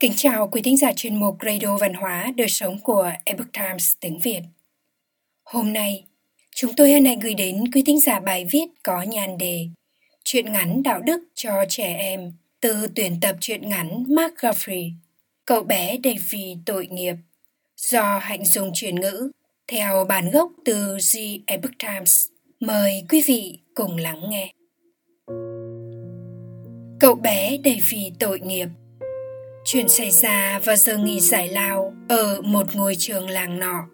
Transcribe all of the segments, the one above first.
Kính chào quý thính giả chuyên mục Radio Văn hóa Đời sống của Epoch Times tiếng Việt. Hôm nay, chúng tôi hân hạnh gửi đến quý thính giả bài viết có nhan đề Chuyện ngắn đạo đức cho trẻ em từ tuyển tập truyện ngắn Mark Guffrey, cậu bé đầy vì tội nghiệp, do Hạnh dùng chuyển ngữ theo bản gốc từ The Epoch Times. Mời quý vị cùng lắng nghe. Cậu bé đầy vì tội nghiệp Chuyện xảy ra vào giờ nghỉ giải lao ở một ngôi trường làng nọ.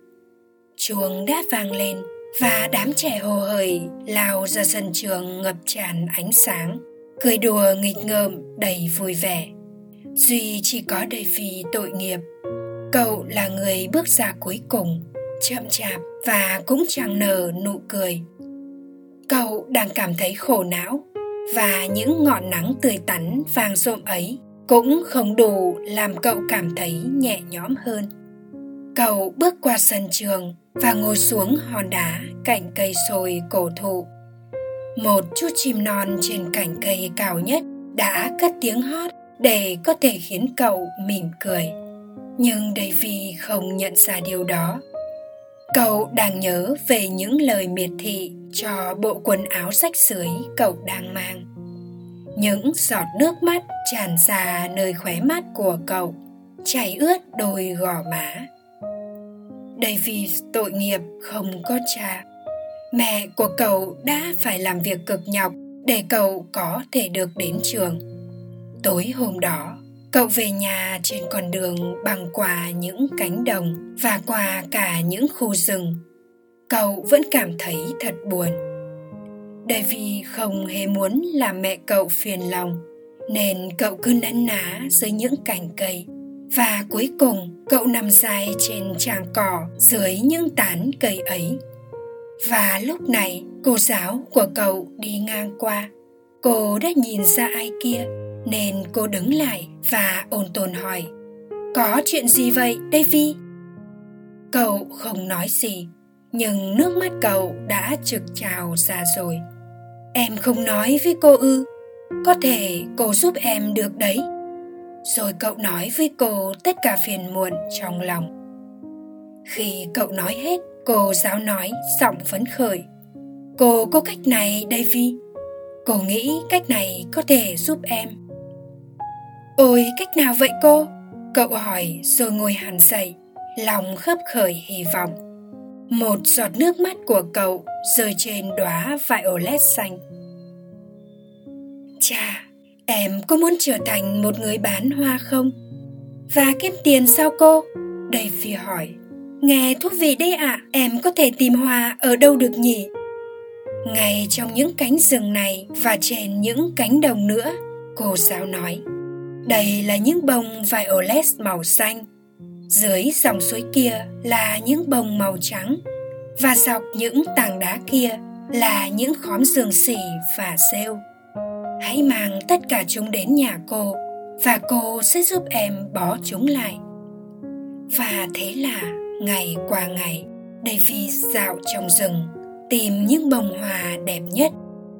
Chuông đã vang lên và đám trẻ hồ hởi lao ra sân trường ngập tràn ánh sáng, cười đùa nghịch ngợm đầy vui vẻ. Duy chỉ có đầy vì tội nghiệp. Cậu là người bước ra cuối cùng, chậm chạp và cũng chẳng nở nụ cười. Cậu đang cảm thấy khổ não và những ngọn nắng tươi tắn vàng rộm ấy cũng không đủ làm cậu cảm thấy nhẹ nhõm hơn. Cậu bước qua sân trường và ngồi xuống hòn đá cạnh cây sồi cổ thụ. Một chú chim non trên cành cây cao nhất đã cất tiếng hót để có thể khiến cậu mỉm cười. Nhưng Davy không nhận ra điều đó. Cậu đang nhớ về những lời miệt thị cho bộ quần áo rách rưới cậu đang mang những giọt nước mắt tràn ra nơi khóe mắt của cậu, chảy ướt đôi gò má. David tội nghiệp không có cha. Mẹ của cậu đã phải làm việc cực nhọc để cậu có thể được đến trường. Tối hôm đó, cậu về nhà trên con đường băng qua những cánh đồng và qua cả những khu rừng. Cậu vẫn cảm thấy thật buồn. Davy không hề muốn làm mẹ cậu phiền lòng, nên cậu cứ nấn ná dưới những cành cây. Và cuối cùng cậu nằm dài trên tràng cỏ dưới những tán cây ấy. Và lúc này cô giáo của cậu đi ngang qua. Cô đã nhìn ra ai kia nên cô đứng lại và ôn tồn hỏi Có chuyện gì vậy Davy? Cậu không nói gì nhưng nước mắt cậu đã trực trào ra rồi em không nói với cô ư. Có thể cô giúp em được đấy. Rồi cậu nói với cô tất cả phiền muộn trong lòng. Khi cậu nói hết, cô giáo nói giọng phấn khởi. Cô có cách này davy cô nghĩ cách này có thể giúp em. Ôi, cách nào vậy cô? Cậu hỏi rồi ngồi hẳn dậy, lòng khấp khởi hy vọng một giọt nước mắt của cậu rơi trên đóa violet xanh. Cha em có muốn trở thành một người bán hoa không? Và kiếm tiền sao cô? Đầy phi hỏi. Nghe thú vị đấy ạ à, em có thể tìm hoa ở đâu được nhỉ? Ngay trong những cánh rừng này và trên những cánh đồng nữa cô giáo nói. Đây là những bông violet màu xanh dưới dòng suối kia là những bông màu trắng và dọc những tảng đá kia là những khóm giường xỉ và rêu hãy mang tất cả chúng đến nhà cô và cô sẽ giúp em bó chúng lại. Và thế là ngày qua ngày Davy dạo trong rừng, tìm những bông hoa đẹp nhất,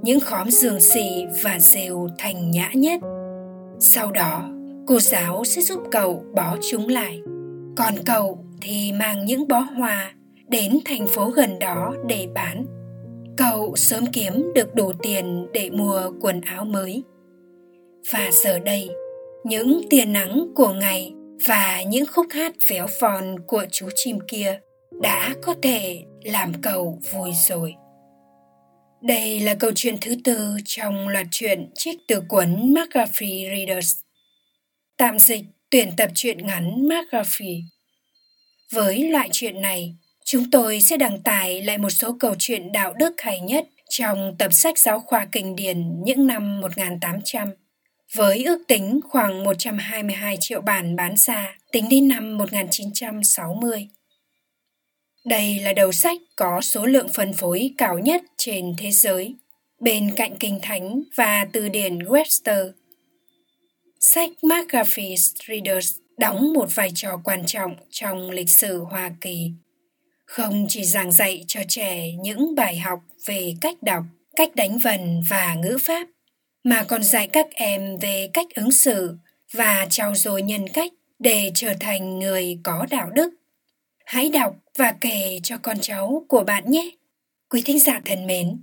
những khóm giường xì và rêu thành nhã nhất. Sau đó, cô giáo sẽ giúp cậu bó chúng lại còn cậu thì mang những bó hoa đến thành phố gần đó để bán. Cậu sớm kiếm được đủ tiền để mua quần áo mới. Và giờ đây, những tia nắng của ngày và những khúc hát véo von của chú chim kia đã có thể làm cậu vui rồi. Đây là câu chuyện thứ tư trong loạt truyện trích từ cuốn McGaffrey Readers. Tạm dịch tuyển tập truyện ngắn McGuffey. Với loại truyện này, Chúng tôi sẽ đăng tải lại một số câu chuyện đạo đức hay nhất trong tập sách giáo khoa kinh điển những năm 1800, với ước tính khoảng 122 triệu bản bán ra tính đến năm 1960. Đây là đầu sách có số lượng phân phối cao nhất trên thế giới, bên cạnh Kinh Thánh và từ điển Webster. Sách McGaffey's Readers đóng một vai trò quan trọng trong lịch sử Hoa Kỳ không chỉ giảng dạy cho trẻ những bài học về cách đọc cách đánh vần và ngữ pháp mà còn dạy các em về cách ứng xử và trau dồi nhân cách để trở thành người có đạo đức. Hãy đọc và kể cho con cháu của bạn nhé. Quý thính giả thân mến,